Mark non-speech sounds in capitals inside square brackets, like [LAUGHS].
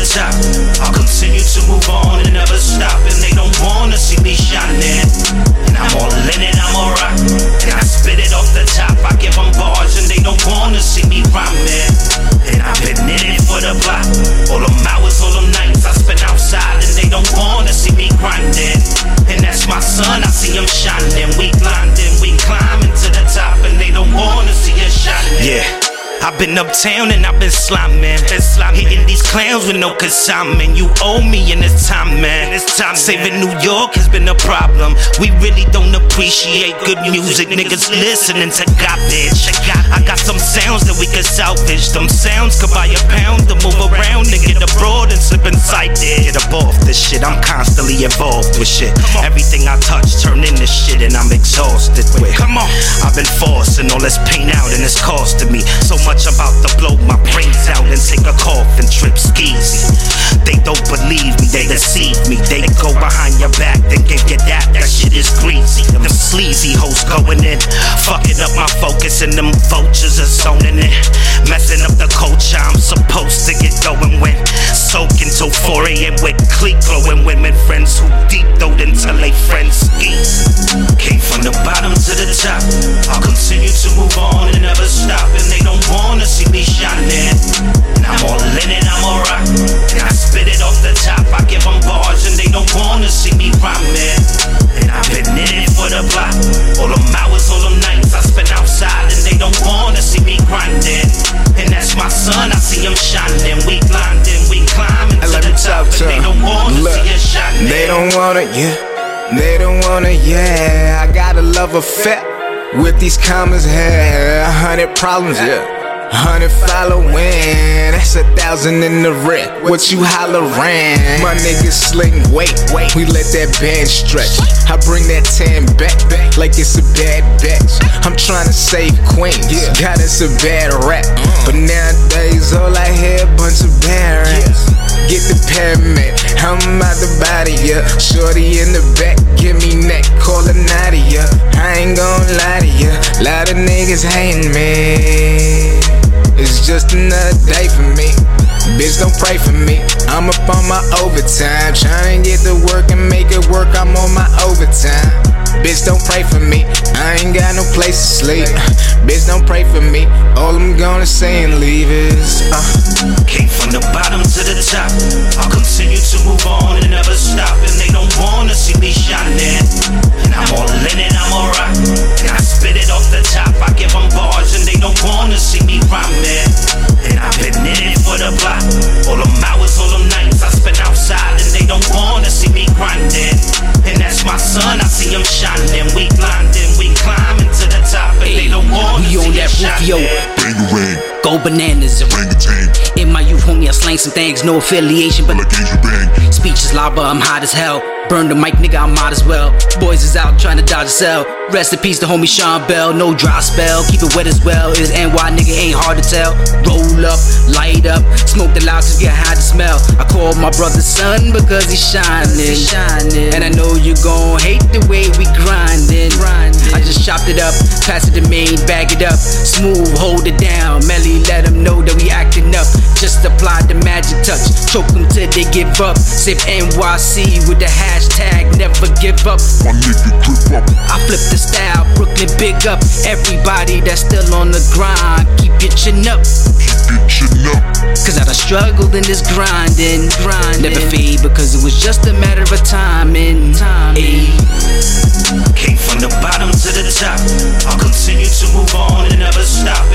the top. I'll continue to move on and never stop. And they don't wanna see me shining. And I'm all in it, I'm alright. And I spit it off the top. I give them bars and they don't wanna see me rhyming. And I've been in it for the block. All them hours, all them nights I spend outside. And they don't wanna see me grinding. And that's my son, I see him shining. We I've been uptown and I've been sliming. Hitting these clowns with no consignment. You owe me and it's time, man. This time, saving New York has been a problem. We really don't appreciate good music. Niggas listening to garbage. I got that we could salvage. Them sounds could buy a pound to move around and get abroad and slip inside it. Get up off this shit. I'm constantly involved with shit. Everything I touch turn into shit and I'm exhausted with. Come on. I've been forcing all this pain out and it's costing me so much much about to blow my brains out and take a coffin trip skeezy. They don't believe me, they deceive me. They go behind your back, they give you that, that shit is greasy. Them sleazy hoes going in, and them vultures are zoning in. Messing up the culture I'm supposed to get going when Soaking till 4 a.m. with clique glowing women friends who deep throwed until they friends skis. Yeah. They don't wanna, yeah. I got a love affair with these commas, yeah. A hundred problems, yeah. Hundred following, that's a thousand in the red. What you hollering? My niggas sling weight, we let that band stretch. I bring that tan back, back like it's a bad batch. I'm trying to save Queens, God, it's a bad rap. Mm. But nowadays, all I hear a bunch of barons. Get the pyramid, I'm out the body, yeah. Shorty in the back, give me neck, call her Nadia. I ain't gon' lie to ya, lot of niggas hating me. It's just another day for me. Bitch, don't pray for me. I'm up on my overtime. Trying to get to work and make it work. I'm on my overtime. Bitch, don't pray for me. I ain't got no place to sleep. [LAUGHS] Bitch, don't pray for me. All I'm gonna say and leave is uh. Came from the bottom to the top. I'll continue to move on and never stop. And they don't wanna see me shining. And I'm all in it, I'm alright. And I spit it off the top. I give them bars and they don't wanna see me rhyming. And I've been in it for the block. All them hours, all them nights I spend outside. And they don't wanna see me grinding. And that's my son, I see him shining shining. We blinding, we climbing to the top, and hey, they don't wanna We on that roof, yo. Bangarang. Go bananas. Orangutan. In my youth, homie, I slang some things, no affiliation, but like bang. Speech is lava, I'm hot as hell. Burn the mic, nigga, I might as well. Boys is out trying to dodge a cell. Rest in peace to homie Sean Bell. No dry spell, keep it wet as well. Is NY nigga ain't hard to tell. Roll up, light up, smoke the loud cause get high to smell. I call my brother son because he's shining. shining. And I know you gon' hate the way we grindin'. grindin'. I just chopped it up, pass it to main, bag it up. Smooth, hold it down. Melly let them know that we acting up. Just apply the magic touch. Choke them till they give up. Sip NYC with the Hashtag never give up. My nigga grip up. I flip the style, Brooklyn big up. Everybody that's still on the grind, keep your chin up. Keep your chin up. Cause I done struggled in this grinding, grind. Never fade because it was just a matter of timing. timing. Came from the bottom to the top. I'll continue to move on and never stop.